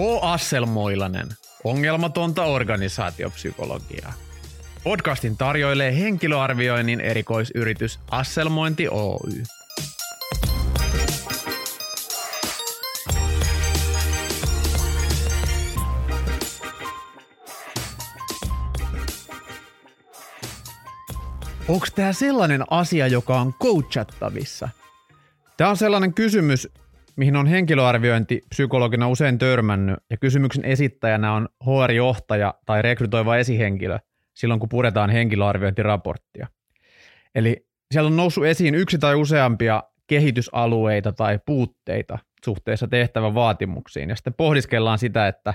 H. Asselmoilanen, ongelmatonta organisaatiopsykologiaa. Podcastin tarjoilee henkilöarvioinnin erikoisyritys Asselmointi Oy. Onko tämä sellainen asia, joka on coachattavissa? Tämä on sellainen kysymys, mihin on henkilöarviointipsykologina usein törmännyt, ja kysymyksen esittäjänä on HR-johtaja tai rekrytoiva esihenkilö silloin, kun puretaan henkilöarviointiraporttia. Eli siellä on noussut esiin yksi tai useampia kehitysalueita tai puutteita suhteessa tehtävän vaatimuksiin, ja sitten pohdiskellaan sitä, että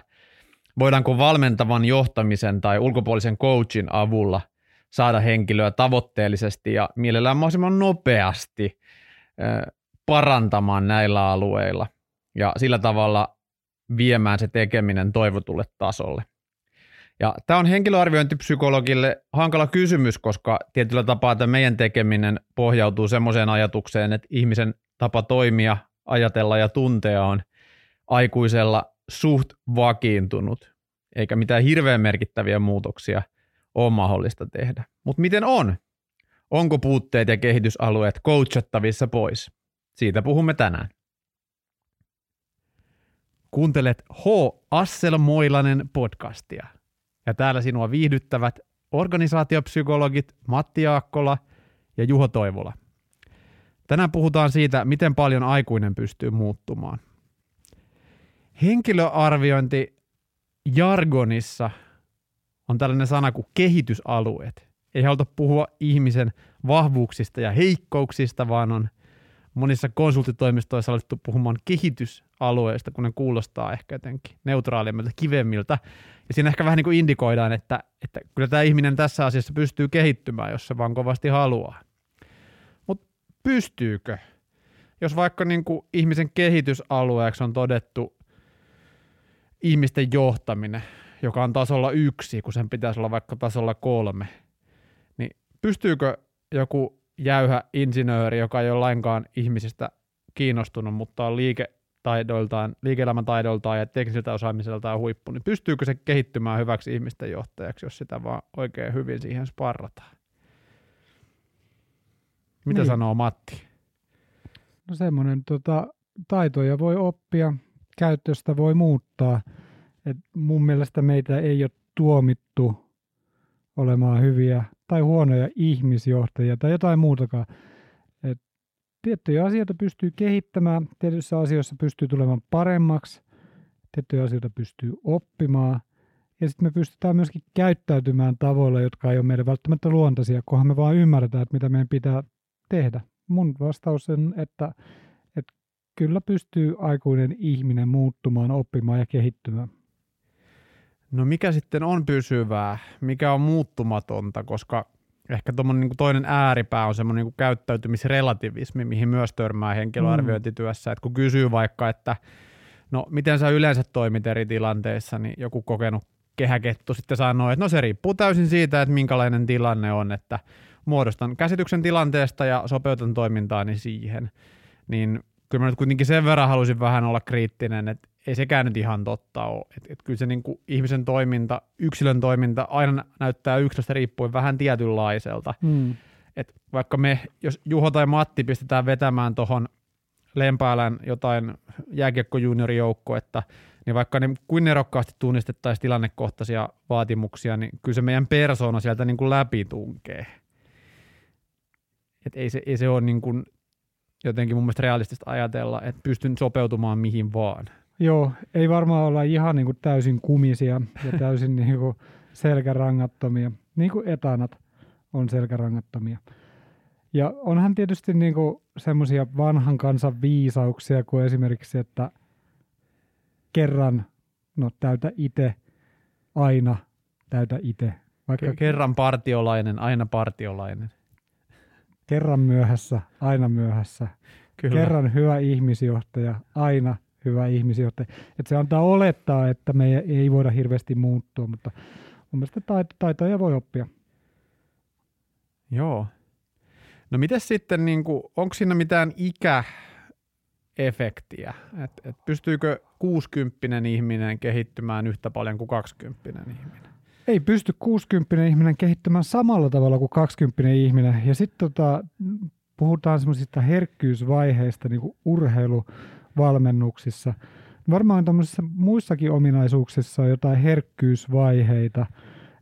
voidaanko valmentavan johtamisen tai ulkopuolisen coachin avulla saada henkilöä tavoitteellisesti ja mielellään mahdollisimman nopeasti parantamaan näillä alueilla ja sillä tavalla viemään se tekeminen toivotulle tasolle. Ja tämä on henkilöarviointipsykologille hankala kysymys, koska tietyllä tapaa tämä meidän tekeminen pohjautuu semmoiseen ajatukseen, että ihmisen tapa toimia, ajatella ja tuntea on aikuisella suht vakiintunut, eikä mitään hirveän merkittäviä muutoksia ole mahdollista tehdä. Mutta miten on? Onko puutteet ja kehitysalueet coachattavissa pois? Siitä puhumme tänään. Kuuntelet H. Asselmoilanen podcastia. Ja täällä sinua viihdyttävät organisaatiopsykologit Matti Jaakkola ja Juho Toivola. Tänään puhutaan siitä, miten paljon aikuinen pystyy muuttumaan. Henkilöarviointi jargonissa on tällainen sana kuin kehitysalueet. Ei haluta puhua ihmisen vahvuuksista ja heikkouksista, vaan on monissa konsulttitoimistoissa alettu puhumaan kehitysalueista, kun ne kuulostaa ehkä jotenkin neutraalimmilta, kivemmiltä. Ja siinä ehkä vähän niin kuin indikoidaan, että, että kyllä tämä ihminen tässä asiassa pystyy kehittymään, jos se vaan kovasti haluaa. Mutta pystyykö? Jos vaikka niin kuin ihmisen kehitysalueeksi on todettu ihmisten johtaminen, joka on tasolla yksi, kun sen pitäisi olla vaikka tasolla kolme, niin pystyykö joku jäyhä insinööri, joka ei ole lainkaan ihmisistä kiinnostunut, mutta on liiketaidoiltaan, liike-elämän taidoiltaan ja teknisiltä osaamiseltaan huippu, niin pystyykö se kehittymään hyväksi ihmisten johtajaksi, jos sitä vaan oikein hyvin siihen sparrataan? Mitä niin. sanoo Matti? No semmoinen tota, taitoja voi oppia, käyttöstä voi muuttaa. Et mun mielestä meitä ei ole tuomittu olemaan hyviä tai huonoja ihmisjohtajia tai jotain muutakaan. Et tiettyjä asioita pystyy kehittämään, tietyissä asioissa pystyy tulemaan paremmaksi, tiettyjä asioita pystyy oppimaan ja sitten me pystytään myöskin käyttäytymään tavoilla, jotka ei ole meille välttämättä luontaisia, kunhan me vaan ymmärretään, että mitä meidän pitää tehdä. Mun vastaus on, että, että kyllä pystyy aikuinen ihminen muuttumaan, oppimaan ja kehittymään. No mikä sitten on pysyvää, mikä on muuttumatonta, koska ehkä niin toinen ääripää on semmoinen niin käyttäytymisrelativismi, mihin myös törmää henkilöarviointityössä, mm. että kun kysyy vaikka, että no miten sä yleensä toimit eri tilanteissa, niin joku kokenut kehäkettu sitten sanoo, että no se riippuu täysin siitä, että minkälainen tilanne on, että muodostan käsityksen tilanteesta ja sopeutan toimintaani siihen, niin kyllä mä nyt kuitenkin sen verran halusin vähän olla kriittinen, että ei sekään nyt ihan totta ole. Et, et kyllä se niin kuin ihmisen toiminta, yksilön toiminta aina näyttää yksilöstä riippuen vähän tietynlaiselta. Mm. Et vaikka me, jos Juho tai Matti pistetään vetämään tuohon Lempäälän jotain jääkiekko-juniorijoukkoetta, niin vaikka ne kuin nerokkaasti tunnistettaisiin tilannekohtaisia vaatimuksia, niin kyllä se meidän persoona sieltä niin kuin läpi tunkee. Et ei, se, ei se ole niin kuin jotenkin mun mielestä realistista ajatella, että pystyn sopeutumaan mihin vaan. Joo, ei varmaan olla ihan niin kuin täysin kumisia ja täysin niin kuin selkärangattomia, niin kuin etanat on selkärangattomia. Ja onhan tietysti niin kuin semmoisia vanhan kansan viisauksia kuin esimerkiksi, että kerran, no täytä itse, aina täytä itse. Vaikka kerran partiolainen, aina partiolainen. Kerran myöhässä, aina myöhässä. Kyllä. Kerran hyvä ihmisjohtaja, aina hyvä ihmisjohtaja. Että se antaa olettaa, että me ei voida hirveästi muuttua, mutta mun mielestä taitoja voi oppia. Joo. No miten sitten, niin kuin, onko siinä mitään ikä, efektiä? Et, et pystyykö 60 ihminen kehittymään yhtä paljon kuin 20 ihminen? Ei pysty 60 ihminen kehittymään samalla tavalla kuin 20 ihminen. Ja sitten tota, puhutaan semmoisista herkkyysvaiheista niin kuin urheiluvalmennuksissa. Varmaan tämmöisissä muissakin ominaisuuksissa on jotain herkkyysvaiheita.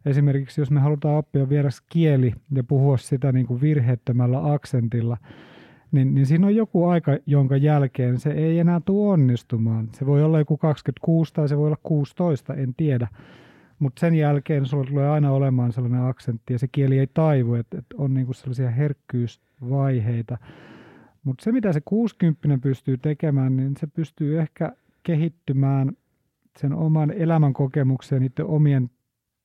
Esimerkiksi jos me halutaan oppia vieras kieli ja puhua sitä niin kuin virheettömällä aksentilla, niin, niin siinä on joku aika, jonka jälkeen se ei enää tule onnistumaan. Se voi olla joku 26 tai se voi olla 16, en tiedä. Mutta sen jälkeen sulla tulee aina olemaan sellainen aksentti ja se kieli ei taivu, että et on niinku sellaisia herkkyysvaiheita. Mutta se, mitä se 60 pystyy tekemään, niin se pystyy ehkä kehittymään sen oman elämän kokemuksen niiden omien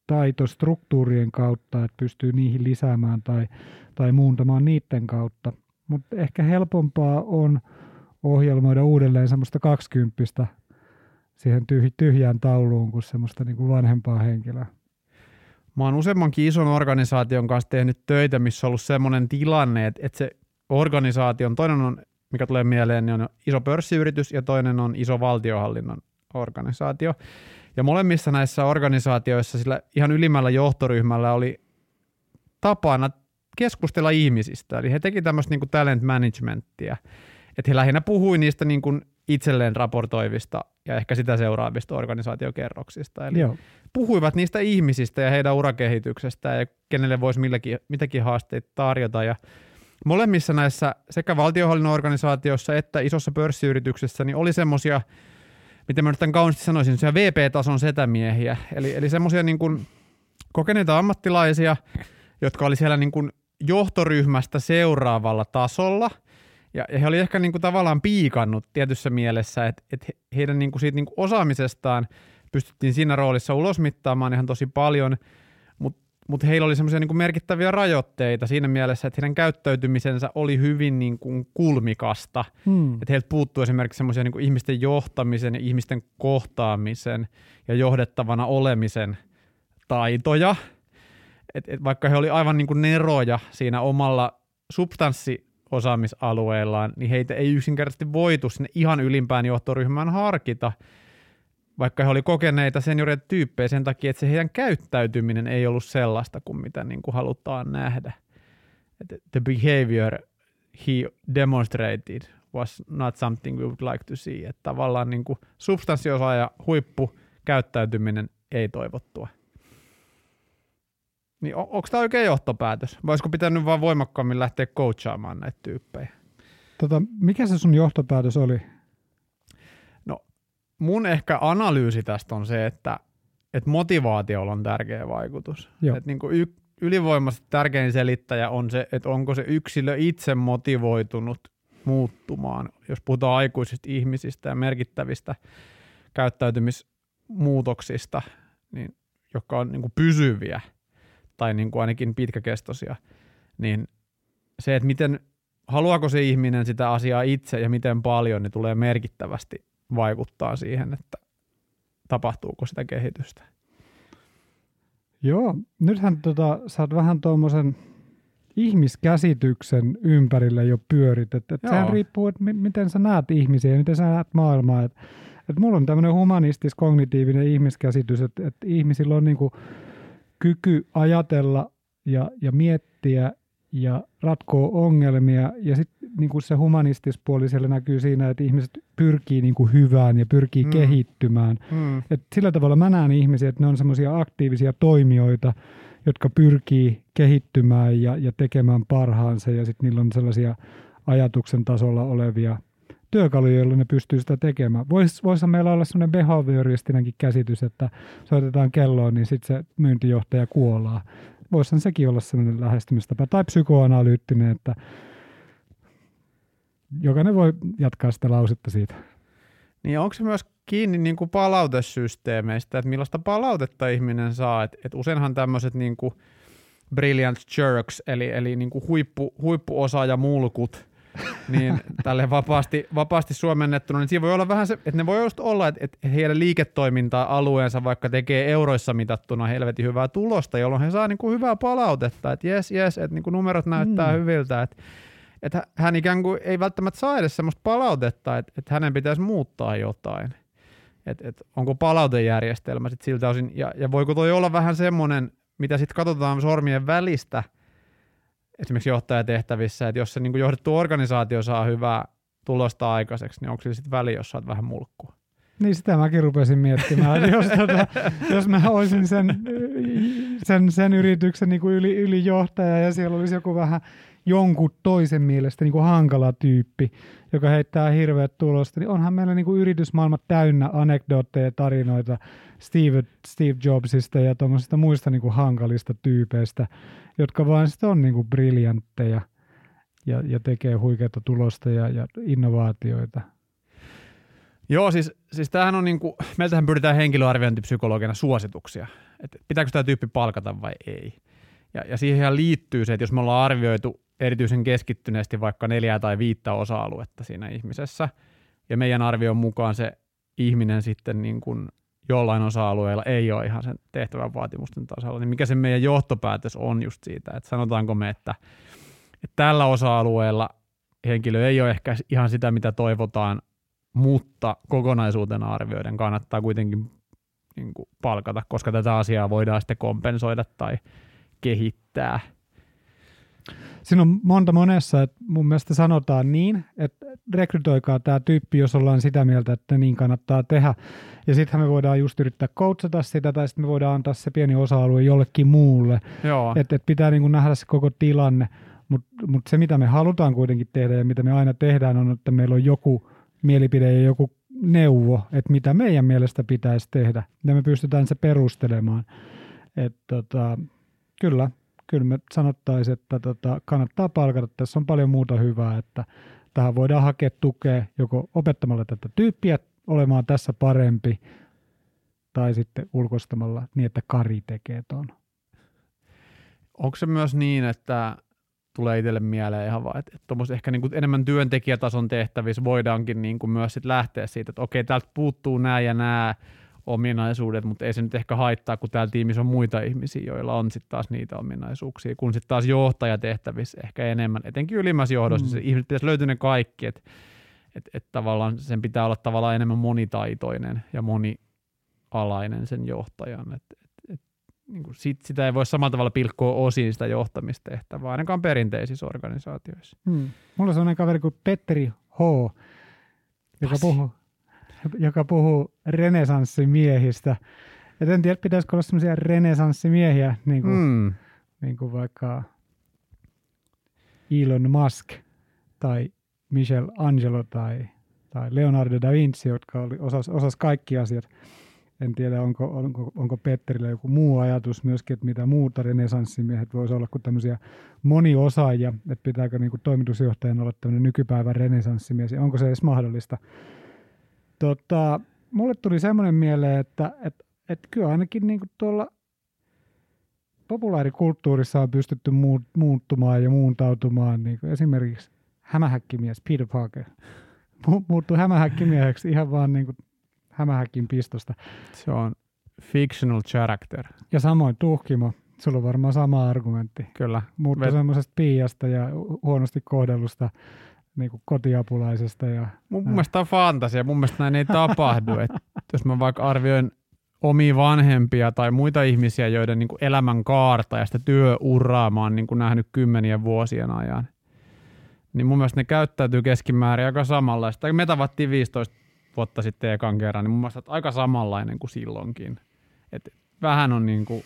taitostruktuurien kautta, että pystyy niihin lisäämään tai, tai muuntamaan niiden kautta. Mutta ehkä helpompaa on ohjelmoida uudelleen semmoista kaksikymppistä siihen tyhjään tauluun kuin semmoista niin vanhempaa henkilöä. Mä oon useammankin ison organisaation kanssa tehnyt töitä, missä on ollut semmoinen tilanne, että, että se organisaation, toinen on, mikä tulee mieleen, niin on iso pörssiyritys ja toinen on iso valtiohallinnon organisaatio. Ja molemmissa näissä organisaatioissa sillä ihan ylimmällä johtoryhmällä oli tapana keskustella ihmisistä. Eli he teki tämmöistä niin talent managementtia. Että he lähinnä puhui niistä niin kuin itselleen raportoivista ja ehkä sitä seuraavista organisaatiokerroksista. Eli Joo. puhuivat niistä ihmisistä ja heidän urakehityksestä ja kenelle voisi milläkin, mitäkin haasteita tarjota. Ja molemmissa näissä sekä valtiohallinnon organisaatiossa että isossa pörssiyrityksessä niin oli semmoisia, miten mä nyt tämän kauniisti sanoisin, semmoisia VP-tason setämiehiä. Eli, eli semmoisia niin kuin kokeneita ammattilaisia, jotka oli siellä niin kuin johtoryhmästä seuraavalla tasolla – ja, ja he oli ehkä niin kuin tavallaan piikannut tietyssä mielessä, että, että heidän niin kuin siitä niin kuin osaamisestaan pystyttiin siinä roolissa ulosmittaamaan ihan tosi paljon, mutta mut heillä oli semmoisia niin merkittäviä rajoitteita siinä mielessä, että heidän käyttäytymisensä oli hyvin niin kuin kulmikasta. Hmm. Että heiltä puuttuu esimerkiksi semmoisia niin ihmisten johtamisen ja ihmisten kohtaamisen ja johdettavana olemisen taitoja. Et, et vaikka he oli aivan niin kuin neroja siinä omalla substanssi osaamisalueillaan, niin heitä ei yksinkertaisesti voitu sinne ihan ylimpään johtoryhmään harkita, vaikka he oli kokeneita senioreita tyyppejä sen takia, että se heidän käyttäytyminen ei ollut sellaista kuin mitä niin kuin halutaan nähdä. The behavior he demonstrated was not something we would like to see. Että tavallaan niin kuin substanssiosaaja huippu käyttäytyminen ei toivottua. Niin on, onko tämä oikein johtopäätös? Voisiko pitänyt vain voimakkaammin lähteä coachaamaan näitä tyyppejä? Tota, mikä se sun johtopäätös oli? Mun ehkä analyysi tästä on se, että, että motivaatiolla on tärkeä vaikutus. Että niin kuin y- ylivoimasti tärkein selittäjä on se, että onko se yksilö itse motivoitunut muuttumaan, jos puhutaan aikuisista ihmisistä ja merkittävistä käyttäytymismuutoksista, niin, jotka on niin kuin pysyviä – tai niin kuin ainakin pitkäkestoisia, niin se, että miten, haluaako se ihminen sitä asiaa itse ja miten paljon, niin tulee merkittävästi vaikuttaa siihen, että tapahtuuko sitä kehitystä. Joo, nythän tota, sä oot vähän tuommoisen ihmiskäsityksen ympärille jo pyörit. Että, että sehän riippuu, että m- miten sä näet ihmisiä ja miten sä näet maailmaa. Että, että mulla on tämmöinen humanistis-kognitiivinen ihmiskäsitys, että, että ihmisillä on niinku kyky ajatella ja, ja miettiä ja ratkoa ongelmia. Ja sitten niin se humanistispuoli siellä näkyy siinä, että ihmiset pyrkii niin kuin hyvään ja pyrkii mm. kehittymään. Mm. Et sillä tavalla mä näen ihmisiä, että ne on semmoisia aktiivisia toimijoita, jotka pyrkii kehittymään ja, ja tekemään parhaansa ja sitten niillä on sellaisia ajatuksen tasolla olevia työkaluja, joilla ne pystyy sitä tekemään. Voisi vois meillä olla sellainen behavioristinenkin käsitys, että soitetaan kelloon, niin sitten se myyntijohtaja kuolaa. Voisihan sekin olla sellainen lähestymistapa. Tai psykoanalyyttinen, että jokainen voi jatkaa sitä lausetta siitä. Niin onko se myös kiinni niin kuin palautesysteemeistä, että millaista palautetta ihminen saa? Et, et useinhan tämmöiset niin kuin brilliant jerks, eli, eli niin kuin huippu, huippuosaajamulkut, niin tälle vapaasti, vapaasti suomennettuna, niin siinä voi olla vähän se, että ne voi just olla, että, että heidän liiketoimintaa alueensa vaikka tekee euroissa mitattuna helvetin hyvää tulosta, jolloin he saa niin kuin hyvää palautetta, että jes, jes, että niin kuin numerot näyttää mm. hyviltä, että, että hän ikään kuin ei välttämättä saa edes semmoista palautetta, että, että hänen pitäisi muuttaa jotain. Että, että onko palautejärjestelmä sitten siltä osin, ja, ja voiko toi olla vähän semmoinen, mitä sitten katsotaan sormien välistä, esimerkiksi johtajatehtävissä, että jos se niin johdettu organisaatio saa hyvää tulosta aikaiseksi, niin onko sillä sitten väli, jos saat vähän mulkkua? Niin sitä mäkin rupesin miettimään, jos, tota, jos mä olisin sen, sen, sen yrityksen niin kuin yli, ylijohtaja ja siellä olisi joku vähän jonkun toisen mielestä niin kuin hankala tyyppi, joka heittää hirveät tulosta, niin onhan meillä niin kuin yritysmaailma täynnä anekdootteja ja tarinoita Steve, Steve Jobsista ja tuommoisista muista niin kuin hankalista tyypeistä, jotka vaan sitten on niin kuin briljantteja ja, ja tekee huikeita tulosta ja, ja innovaatioita. Joo, siis, siis tämähän on niin kuin, meiltähän pyritään henkilöarviointipsykologina suosituksia, että pitääkö tämä tyyppi palkata vai ei. Ja, ja siihen liittyy se, että jos me ollaan arvioitu erityisen keskittyneesti vaikka neljää tai viittä osa-aluetta siinä ihmisessä, ja meidän arvion mukaan se ihminen sitten niin kuin jollain osa-alueella ei ole ihan sen tehtävän vaatimusten tasalla, niin mikä se meidän johtopäätös on just siitä, että sanotaanko me, että, että tällä osa-alueella henkilö ei ole ehkä ihan sitä, mitä toivotaan, mutta kokonaisuutena arvioiden kannattaa kuitenkin niin kuin palkata, koska tätä asiaa voidaan sitten kompensoida tai kehittää. Siinä on monta monessa, että mun mielestä sanotaan niin, että rekrytoikaa tämä tyyppi, jos ollaan sitä mieltä, että niin kannattaa tehdä. Ja sittenhän me voidaan just yrittää coachata sitä, tai sitten me voidaan antaa se pieni osa-alue jollekin muulle. Että et pitää niin kuin nähdä se koko tilanne. Mutta mut se, mitä me halutaan kuitenkin tehdä ja mitä me aina tehdään, on, että meillä on joku mielipide ja joku neuvo, että mitä meidän mielestä pitäisi tehdä. Ja me pystytään se perustelemaan. Että tota, kyllä, kyllä me sanottaisiin, että tota, kannattaa palkata. Tässä on paljon muuta hyvää, että tähän voidaan hakea tukea joko opettamalla tätä tyyppiä olemaan tässä parempi tai sitten ulkostamalla niin, että Kari tekee ton. Onko se myös niin, että tulee itselle mieleen ihan vaan, että, että ehkä niin kuin enemmän työntekijätason tehtävissä voidaankin niin kuin myös sit lähteä siitä, että okei, täältä puuttuu nämä ja nämä ominaisuudet, mutta ei se nyt ehkä haittaa, kun täällä tiimissä on muita ihmisiä, joilla on sitten taas niitä ominaisuuksia, kun sitten taas johtajatehtävissä ehkä enemmän, etenkin ylimmässä johdossa, mm. niin se ihmiset pitäisi löytyä ne kaikki, että et, et tavallaan sen pitää olla tavallaan enemmän monitaitoinen ja monialainen sen johtajan, että et, et, niin sit, sitä ei voi samalla tavalla pilkkoa osiin sitä johtamistehtävää, ainakaan perinteisissä organisaatioissa. Hmm. Mulla on sellainen kaveri kuin Petteri H., joka puhuu, joka puhuu renesanssimiehistä. Et en tiedä, pitäisikö olla sellaisia renesanssimiehiä, niin kuin, mm. niin kuin vaikka Elon Musk tai Michel Angelo tai, tai Leonardo da Vinci, jotka oli, osas, osas kaikki asiat. En tiedä, onko, onko, onko Petterillä joku muu ajatus myöskin, että mitä muuta renesanssimiehet voisi olla kuin tämmöisiä moniosaajia, että pitääkö niin kuin toimitusjohtajan olla tämmöinen nykypäivän renesanssimies, onko se edes mahdollista. Tota, mulle tuli semmoinen mieleen, että et, et kyllä ainakin niin kuin tuolla populaarikulttuurissa on pystytty muuttumaan ja muuntautumaan. Niin kuin esimerkiksi hämähäkkimies Peter Parker muuttui hämähäkkimieheksi ihan vaan niin kuin hämähäkin pistosta. Se on fictional character. Ja samoin Tuhkimo. Sulla on varmaan sama argumentti. Kyllä. Muuttui semmoisesta piiasta ja huonosti kohdellusta niin kuin kotiapulaisesta. Ja, mun, mun mielestä on fantasia, mun mielestä näin ei tapahdu. Et jos mä vaikka arvioin omia vanhempia tai muita ihmisiä, joiden niin kuin elämän kaarta ja sitä työuraa mä oon niin kuin nähnyt kymmenien vuosien ajan, niin mun mielestä ne käyttäytyy keskimäärin aika samanlaista. Me tavattiin 15 vuotta sitten ekan kerran, niin mun mielestä aika samanlainen kuin silloinkin. Et vähän on niin kuin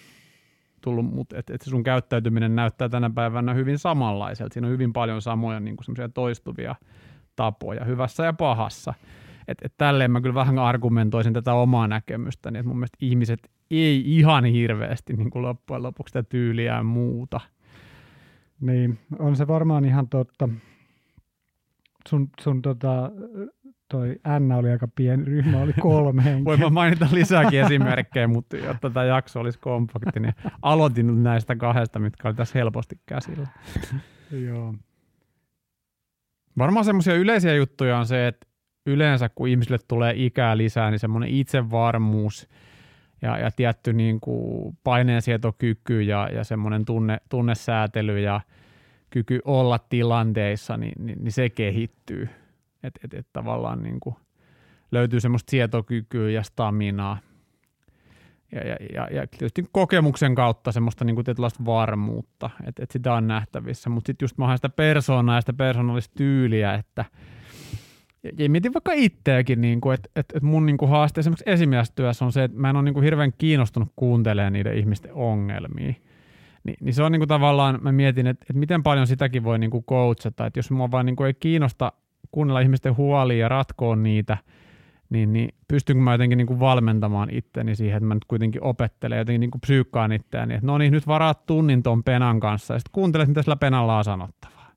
tullut, mutta et, et sun käyttäytyminen näyttää tänä päivänä hyvin samanlaiselta. Siinä on hyvin paljon samoja niin kuin toistuvia tapoja, hyvässä ja pahassa. Et, et tälleen mä kyllä vähän argumentoisin tätä omaa näkemystäni, että mun mielestä ihmiset ei ihan hirveästi niin kuin loppujen lopuksi sitä tyyliä muuta. Niin, on se varmaan ihan totta. Sun, sun tota, toi N oli aika pieni ryhmä, oli kolme henkeä. Voin mainita lisääkin esimerkkejä, mutta jotta tämä jakso olisi kompakti, niin aloitin näistä kahdesta, mitkä oli tässä helposti käsillä. Joo. Varmaan semmoisia yleisiä juttuja on se, että yleensä kun ihmisille tulee ikää lisää, niin semmoinen itsevarmuus ja, ja tietty niin kuin paineensietokyky ja, ja semmoinen tunne, tunnesäätely ja kyky olla tilanteissa, niin, niin, niin se kehittyy. Että et, et tavallaan niin kuin löytyy semmoista sietokykyä ja staminaa. Ja, ja, ja, ja tietysti kokemuksen kautta semmoista niin kuin tietynlaista varmuutta, että, että sitä on nähtävissä. Mutta sitten just mä sitä persoonaa ja sitä persoonallista tyyliä, että ja, ja mietin vaikka itseäkin, niin kuin, että, että, että mun niin kuin haaste esimerkiksi esimiestyössä on se, että mä en ole niin kuin hirveän kiinnostunut kuuntelemaan niiden ihmisten ongelmia. Ni, niin se on niin kuin tavallaan, mä mietin, että, että miten paljon sitäkin voi niin kuin coachata, että jos mua vaan niin kuin ei kiinnosta kuunnella ihmisten huolia ja ratkoa niitä, niin, niin pystynkö mä jotenkin niin kuin valmentamaan itteni siihen, että mä nyt kuitenkin opettelen jotenkin niin kuin psyykkaan itseäni, että no niin, nyt varaat tunnin ton penan kanssa ja sitten kuuntelet, mitä sillä penalla on sanottavaa.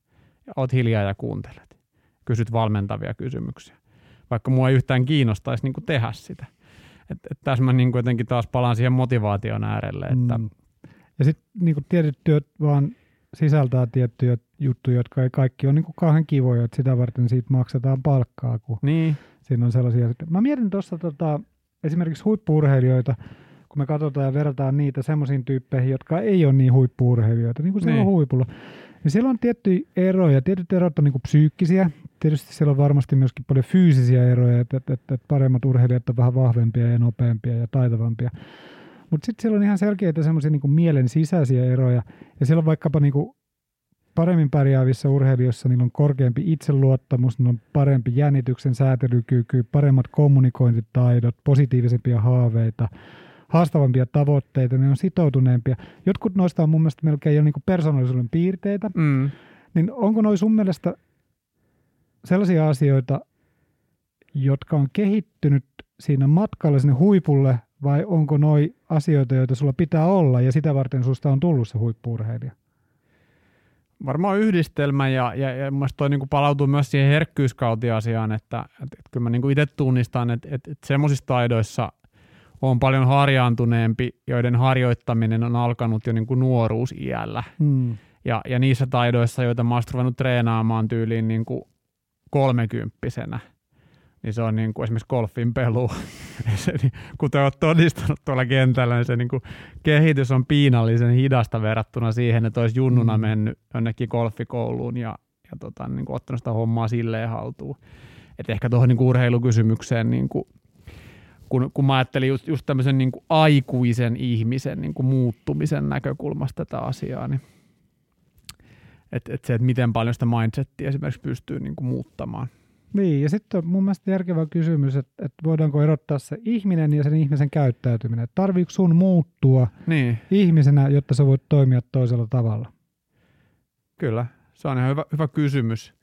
Ja oot hiljaa ja kuuntelet. Kysyt valmentavia kysymyksiä. Vaikka mua ei yhtään kiinnostaisi niin kuin tehdä sitä. Et, et tässä mä niin kuin jotenkin taas palaan siihen motivaation äärelle, että mm ja sitten niin tietyt työt vaan sisältää tiettyjä juttuja, jotka ei kaikki ole niin kuin kauhean kivoja, että sitä varten siitä maksetaan palkkaa, kun niin. siinä on sellaisia. Mä mietin tuossa tota, esimerkiksi huippuurheilijoita, kun me katsotaan ja verrataan niitä semmoisiin tyyppeihin, jotka ei ole niin huippuurheilijoita, niin kuin siellä niin. on huipulla. Niin siellä on tiettyjä eroja. Tietyt erot on niin kuin psyykkisiä. Tietysti siellä on varmasti myöskin paljon fyysisiä eroja, että, että, että paremmat urheilijat on vähän vahvempia ja nopeampia ja taitavampia. Mutta sitten siellä on ihan selkeitä semmoisia niin mielen sisäisiä eroja. Ja siellä on vaikkapa niin kuin paremmin pärjäävissä urheilijoissa niillä on korkeampi itseluottamus, niillä on parempi jännityksen säätelykyky, paremmat kommunikointitaidot, positiivisempia haaveita, haastavampia tavoitteita, ne on sitoutuneempia. Jotkut noista on mun mielestä melkein jo niin persoonallisuuden piirteitä. Mm. Niin onko noin sun mielestä sellaisia asioita, jotka on kehittynyt siinä matkalla sinne huipulle vai onko noi asioita, joita sulla pitää olla ja sitä varten susta on tullut se huippuurheilija? Varmaan yhdistelmä ja, ja, ja mielestäni toi niinku palautuu myös siihen herkkyyskautiasiaan, että, että, että kyllä mä niinku itse tunnistan, että, että, että semmoisissa taidoissa on paljon harjaantuneempi, joiden harjoittaminen on alkanut jo niinku nuoruusiällä. Hmm. Ja, ja niissä taidoissa, joita mä oon ruvennut treenaamaan tyyliin niinku kolmekymppisenä – niin se on niin kuin esimerkiksi golfin pelu. se, niin, kuten olet todistanut tuolla kentällä, niin se niin kuin kehitys on piinallisen hidasta verrattuna siihen, että olisi junnuna mm. mennyt jonnekin golfikouluun ja, ja tota, niin kuin ottanut sitä hommaa silleen haltuun. Et ehkä tuohon niin urheilukysymykseen, niin kuin, kun, kun mä ajattelin just, just tämmöisen niin kuin aikuisen ihmisen niin kuin muuttumisen näkökulmasta tätä asiaa, niin että et se, että miten paljon sitä mindsettiä esimerkiksi pystyy niin kuin muuttamaan – niin, ja sitten on mun mielestä järkevä kysymys, että, että voidaanko erottaa se ihminen ja sen ihmisen käyttäytyminen. Tarviiko sun muuttua niin. ihmisenä, jotta sä voit toimia toisella tavalla? Kyllä, se on ihan hyvä, hyvä kysymys.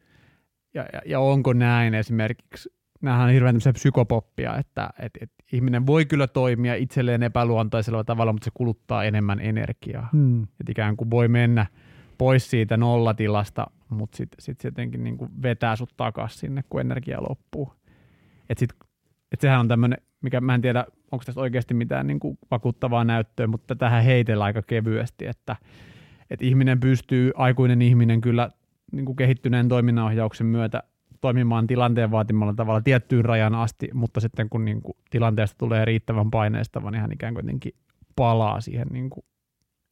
Ja, ja, ja onko näin esimerkiksi, nämähän on hirveän psykopoppia, että että että ihminen voi kyllä toimia itselleen epäluontaisella tavalla, mutta se kuluttaa enemmän energiaa. Hmm. Että ikään kuin voi mennä pois siitä nollatilasta mutta sitten sit se jotenkin niin kuin vetää sut takaisin sinne, kun energia loppuu. Et sit, et sehän on tämmöinen, mikä mä en tiedä, onko tässä oikeasti mitään niin kuin vakuuttavaa näyttöä, mutta tähän heitellä aika kevyesti, että, että ihminen pystyy, aikuinen ihminen kyllä niin kuin kehittyneen toiminnanohjauksen myötä toimimaan tilanteen vaatimalla tavalla tiettyyn rajan asti, mutta sitten kun niin kuin tilanteesta tulee riittävän paineistava, niin hän ikään kuin palaa siihen niin kuin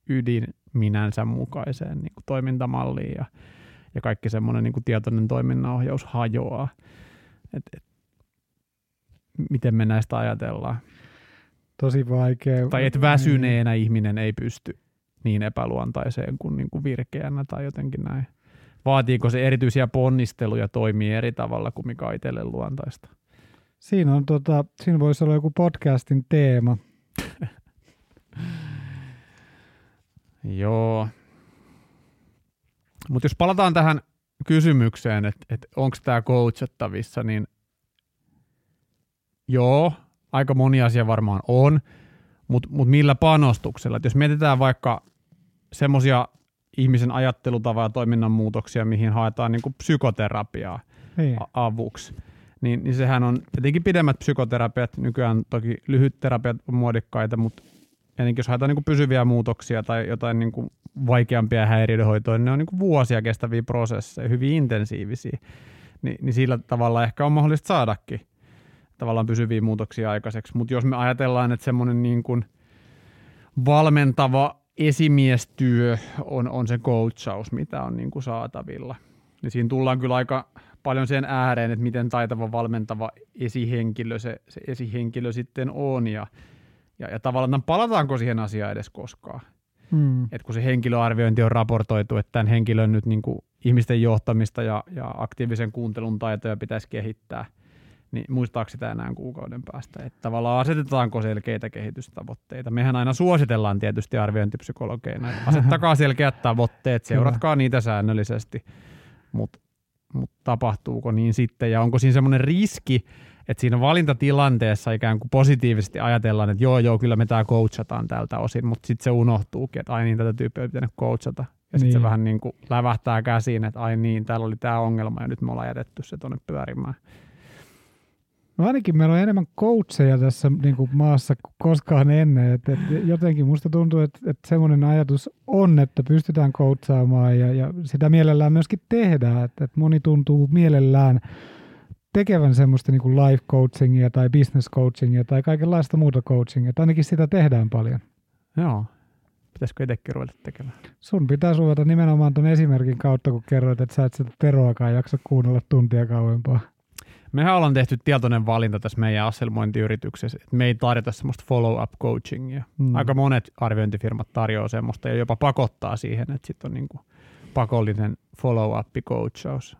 ydinminänsä mukaiseen niin kuin toimintamalliin ja ja kaikki semmoinen niin tietoinen toiminnanohjaus hajoaa. Et, et, miten me näistä ajatellaan? Tosi vaikea. Tai että väsyneenä niin. ihminen ei pysty niin epäluontaiseen kuin, niin kuin virkeänä tai jotenkin näin. Vaatiiko se erityisiä ponnisteluja toimii eri tavalla kuin mikä on itselle luontaista? Siinä, on, tota, siinä voisi olla joku podcastin teema. Joo, mutta jos palataan tähän kysymykseen, että, että onko tämä coachattavissa, niin joo, aika moni asia varmaan on, mutta mut millä panostuksella? Et jos mietitään vaikka semmoisia ihmisen ajattelutavan ja toiminnan muutoksia, mihin haetaan niin psykoterapiaa niin. avuksi, niin, niin sehän on jotenkin pidemmät psykoterapiat, nykyään toki lyhyt terapiat on muodikkaita, mutta jos haetaan niin pysyviä muutoksia tai jotain niin kuin vaikeampia häiriöiden hoitoa, niin ne on niin kuin vuosia kestäviä prosesseja, hyvin intensiivisiä. Ni, niin sillä tavalla ehkä on mahdollista saadakin tavallaan pysyviä muutoksia aikaiseksi. Mutta jos me ajatellaan, että semmoinen niin kuin valmentava esimiestyö on, on se coachaus, mitä on niin kuin saatavilla. Ja siinä tullaan kyllä aika paljon sen ääreen, että miten taitava valmentava esihenkilö se, se esihenkilö sitten on ja, ja, ja tavallaan palataanko siihen asiaan edes koskaan. Hmm. Et kun se henkilöarviointi on raportoitu, että tämän henkilön nyt niin kuin ihmisten johtamista ja, ja aktiivisen kuuntelun taitoja pitäisi kehittää, niin muistaako sitä enää kuukauden päästä? Että tavallaan asetetaanko selkeitä kehitystavoitteita? Mehän aina suositellaan tietysti arviointipsykologeina, että asettakaa selkeät tavoitteet, seuratkaa niitä säännöllisesti, mutta mut tapahtuuko niin sitten ja onko siinä semmoinen riski, että siinä valintatilanteessa ikään kuin positiivisesti ajatellaan, että joo, joo, kyllä me tämä coachataan tältä osin, mutta sitten se unohtuukin, että ai niin, tätä tyyppiä pitää coachata. Ja sitten niin. se vähän niin kuin lävähtää käsiin, että ai niin, täällä oli tämä ongelma ja nyt me ollaan jätetty se tuonne pyörimään. No ainakin meillä on enemmän coacheja tässä niin kuin maassa kuin koskaan ennen. Et, et jotenkin musta tuntuu, että, että semmoinen ajatus on, että pystytään coachaamaan ja, ja sitä mielellään myöskin tehdään. Että, että moni tuntuu mielellään tekevän semmoista niin kuin life coachingia tai business coachingia tai kaikenlaista muuta coachingia. Tai ainakin sitä tehdään paljon. Joo. Pitäisikö itsekin ruveta tekemään? Sun pitää ruveta nimenomaan tuon esimerkin kautta, kun kerroit, että sä et sitä Teroakaan jaksa kuunnella tuntia kauempaa. Mehän ollaan tehty tietoinen valinta tässä meidän asselmointiyrityksessä, että me ei tarjota semmoista follow-up coachingia. Mm. Aika monet arviointifirmat tarjoaa semmoista ja jopa pakottaa siihen, että sitten on niinku pakollinen follow-up coachaus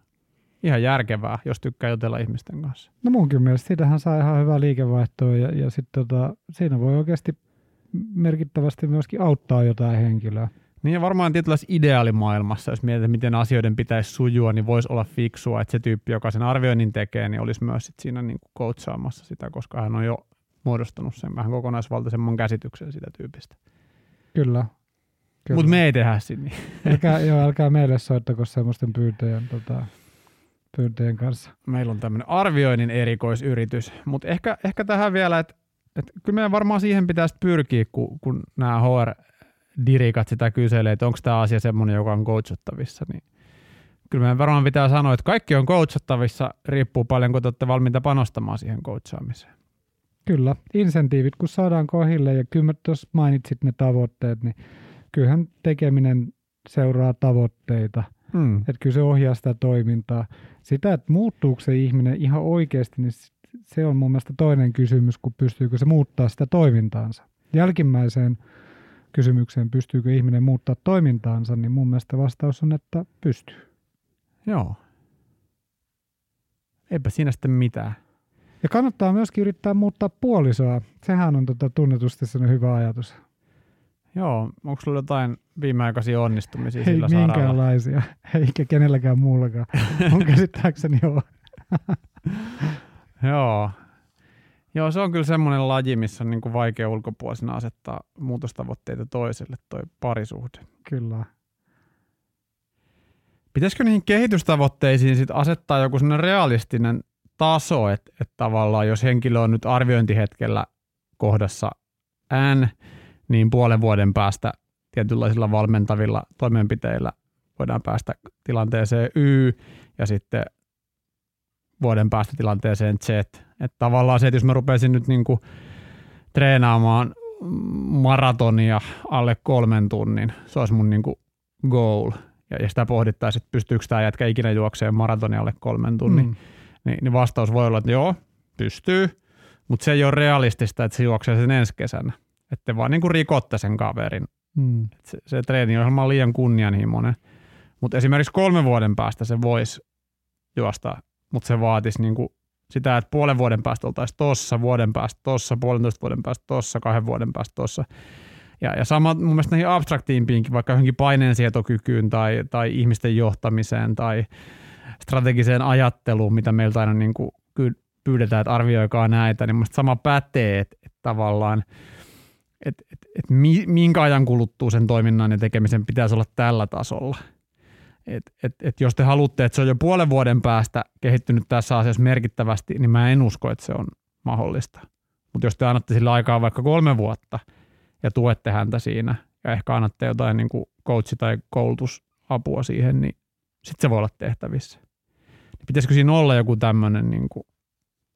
ihan järkevää, jos tykkää jutella ihmisten kanssa. No munkin mielestä siitähän saa ihan hyvää liikevaihtoa ja, ja sitten tota, siinä voi oikeasti merkittävästi myöskin auttaa jotain henkilöä. Niin ja varmaan tietynlaisessa ideaalimaailmassa, jos mietitään, miten asioiden pitäisi sujua, niin voisi olla fiksua, että se tyyppi, joka sen arvioinnin tekee, niin olisi myös sit siinä niin kuin coachaamassa sitä, koska hän on jo muodostanut sen vähän kokonaisvaltaisemman käsityksen sitä tyypistä. Kyllä. Mutta me ei tehdä sinne. Älkää, joo, älkää meille soittako semmoisten pyyntöjen tota, pyyntöjen kanssa. Meillä on tämmöinen arvioinnin erikoisyritys, mutta ehkä, ehkä tähän vielä, että et kyllä meidän varmaan siihen pitäisi pyrkiä, kun, kun nämä HR-dirikat sitä kyselee, että onko tämä asia semmoinen, joka on coachattavissa, niin kyllä meidän varmaan pitää sanoa, että kaikki on coachattavissa, riippuu paljon, kun te olette valmiita panostamaan siihen coachaamiseen. Kyllä, insentiivit kun saadaan kohille ja kyllä tuossa mainitsit ne tavoitteet, niin kyllähän tekeminen seuraa tavoitteita. Hmm. Että kyllä se ohjaa sitä toimintaa sitä, että muuttuuko se ihminen ihan oikeasti, niin se on mun mielestä toinen kysymys, kun pystyykö se muuttaa sitä toimintaansa. Jälkimmäiseen kysymykseen, pystyykö ihminen muuttaa toimintaansa, niin mun mielestä vastaus on, että pystyy. Joo. Eipä siinä sitten mitään. Ja kannattaa myöskin yrittää muuttaa puolisoa. Sehän on tota tunnetusti sellainen hyvä ajatus. Joo, onko sulla jotain viimeaikaisia onnistumisia Ei sillä minkäänlaisia, eikä kenelläkään muullakaan. On käsittääkseni joo. joo. Joo, se on kyllä semmoinen laji, missä on niin kuin vaikea ulkopuolisena asettaa muutostavoitteita toiselle, toi parisuhde. Kyllä. Pitäisikö niihin kehitystavoitteisiin sit asettaa joku sellainen realistinen taso, että, että tavallaan jos henkilö on nyt arviointihetkellä kohdassa N, niin puolen vuoden päästä tietynlaisilla valmentavilla toimenpiteillä voidaan päästä tilanteeseen Y ja sitten vuoden päästä tilanteeseen Z. Että tavallaan se, että jos mä rupeaisin nyt niin kuin treenaamaan maratonia alle kolmen tunnin, se olisi mun niin kuin goal. Ja, ja sitä pohdittaisiin, että pystyykö tämä jätkä ikinä juokseen maratonia alle kolmen tunnin. Mm. Niin, niin vastaus voi olla, että joo, pystyy, mutta se ei ole realistista, että se juoksee sen ensi kesänä. Että vaan niin kuin rikotte sen kaverin. Mm. Se, se treeniohjelma on liian kunnianhimoinen. Mutta esimerkiksi kolmen vuoden päästä se voisi juosta, mutta se vaatisi niin kuin sitä, että puolen vuoden päästä oltaisiin tossa, vuoden päästä tossa, puolentoista vuoden päästä tossa, kahden vuoden päästä tossa. Ja, ja sama mun mielestä näihin abstraktiimpiinkin, vaikka johonkin paineensietokykyyn tai, tai ihmisten johtamiseen tai strategiseen ajatteluun, mitä meiltä aina niin kuin pyydetään, että arvioikaa näitä, niin mun sama pätee, että, että tavallaan – että et, et minkä ajan kuluttuu sen toiminnan ja tekemisen pitäisi olla tällä tasolla. Et, et, et jos te haluatte, että se on jo puolen vuoden päästä kehittynyt tässä asiassa merkittävästi, niin mä en usko, että se on mahdollista. Mutta jos te annatte sillä aikaa vaikka kolme vuotta ja tuette häntä siinä ja ehkä annatte jotain niin kuin coachi- tai koulutusapua siihen, niin sitten se voi olla tehtävissä. Niin pitäisikö siinä olla joku tämmöinen niin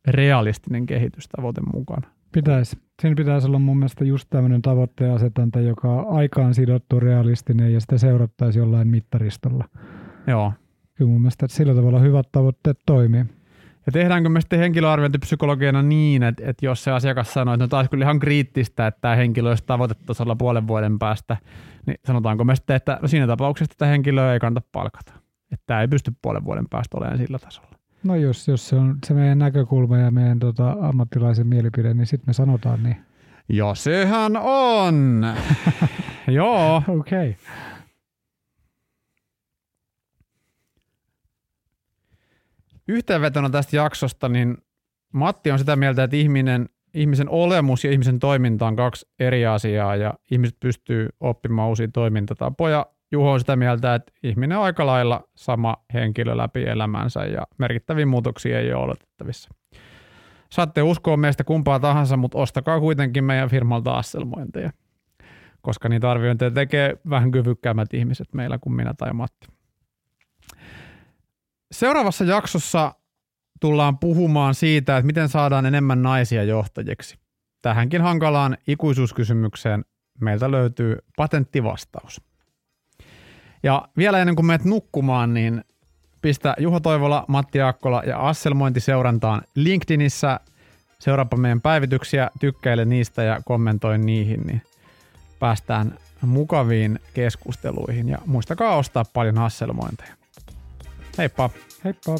realistinen kehitystavoite mukana? Pitäisi. Siinä pitäisi olla mun mielestä just tämmöinen tavoitteen asetanta, joka on aikaan sidottu realistinen ja sitä seurattaisi jollain mittaristolla. Joo. Kyllä mun mielestä että sillä tavalla hyvät tavoitteet toimii. Ja tehdäänkö me sitten henkilöarviointipsykologiana niin, että, että jos se asiakas sanoo, että no taas kyllä ihan kriittistä, että tämä henkilö olisi tavoitetasolla puolen vuoden päästä, niin sanotaanko me sitten, että no siinä tapauksessa tätä henkilöä ei kannata palkata. Että tämä ei pysty puolen vuoden päästä olemaan sillä tasolla. No jos, jos se on se meidän näkökulma ja meidän tota, ammattilaisen mielipide, niin sitten me sanotaan niin. Ja sehän on. Joo. Okei. Okay. Yhteenvetona tästä jaksosta, niin Matti on sitä mieltä, että ihminen, ihmisen olemus ja ihmisen toiminta on kaksi eri asiaa ja ihmiset pystyy oppimaan uusia toimintatapoja. Juho on sitä mieltä, että ihminen on aika lailla sama henkilö läpi elämänsä ja merkittäviä muutoksia ei ole oletettavissa. Saatte uskoa meistä kumpaa tahansa, mutta ostakaa kuitenkin meidän firmalta asselmointeja, koska niitä arviointeja tekee vähän kyvykkäämmät ihmiset meillä kuin minä tai Matti. Seuraavassa jaksossa tullaan puhumaan siitä, että miten saadaan enemmän naisia johtajiksi. Tähänkin hankalaan ikuisuuskysymykseen meiltä löytyy patenttivastaus. Ja vielä ennen kuin menet nukkumaan, niin pistä Juho Toivola, Matti Akkola ja Asselmointi seurantaan LinkedInissä. Seuraapa meidän päivityksiä, tykkäile niistä ja kommentoi niihin, niin päästään mukaviin keskusteluihin. Ja muistakaa ostaa paljon Asselmointeja. Heippa! Heippa!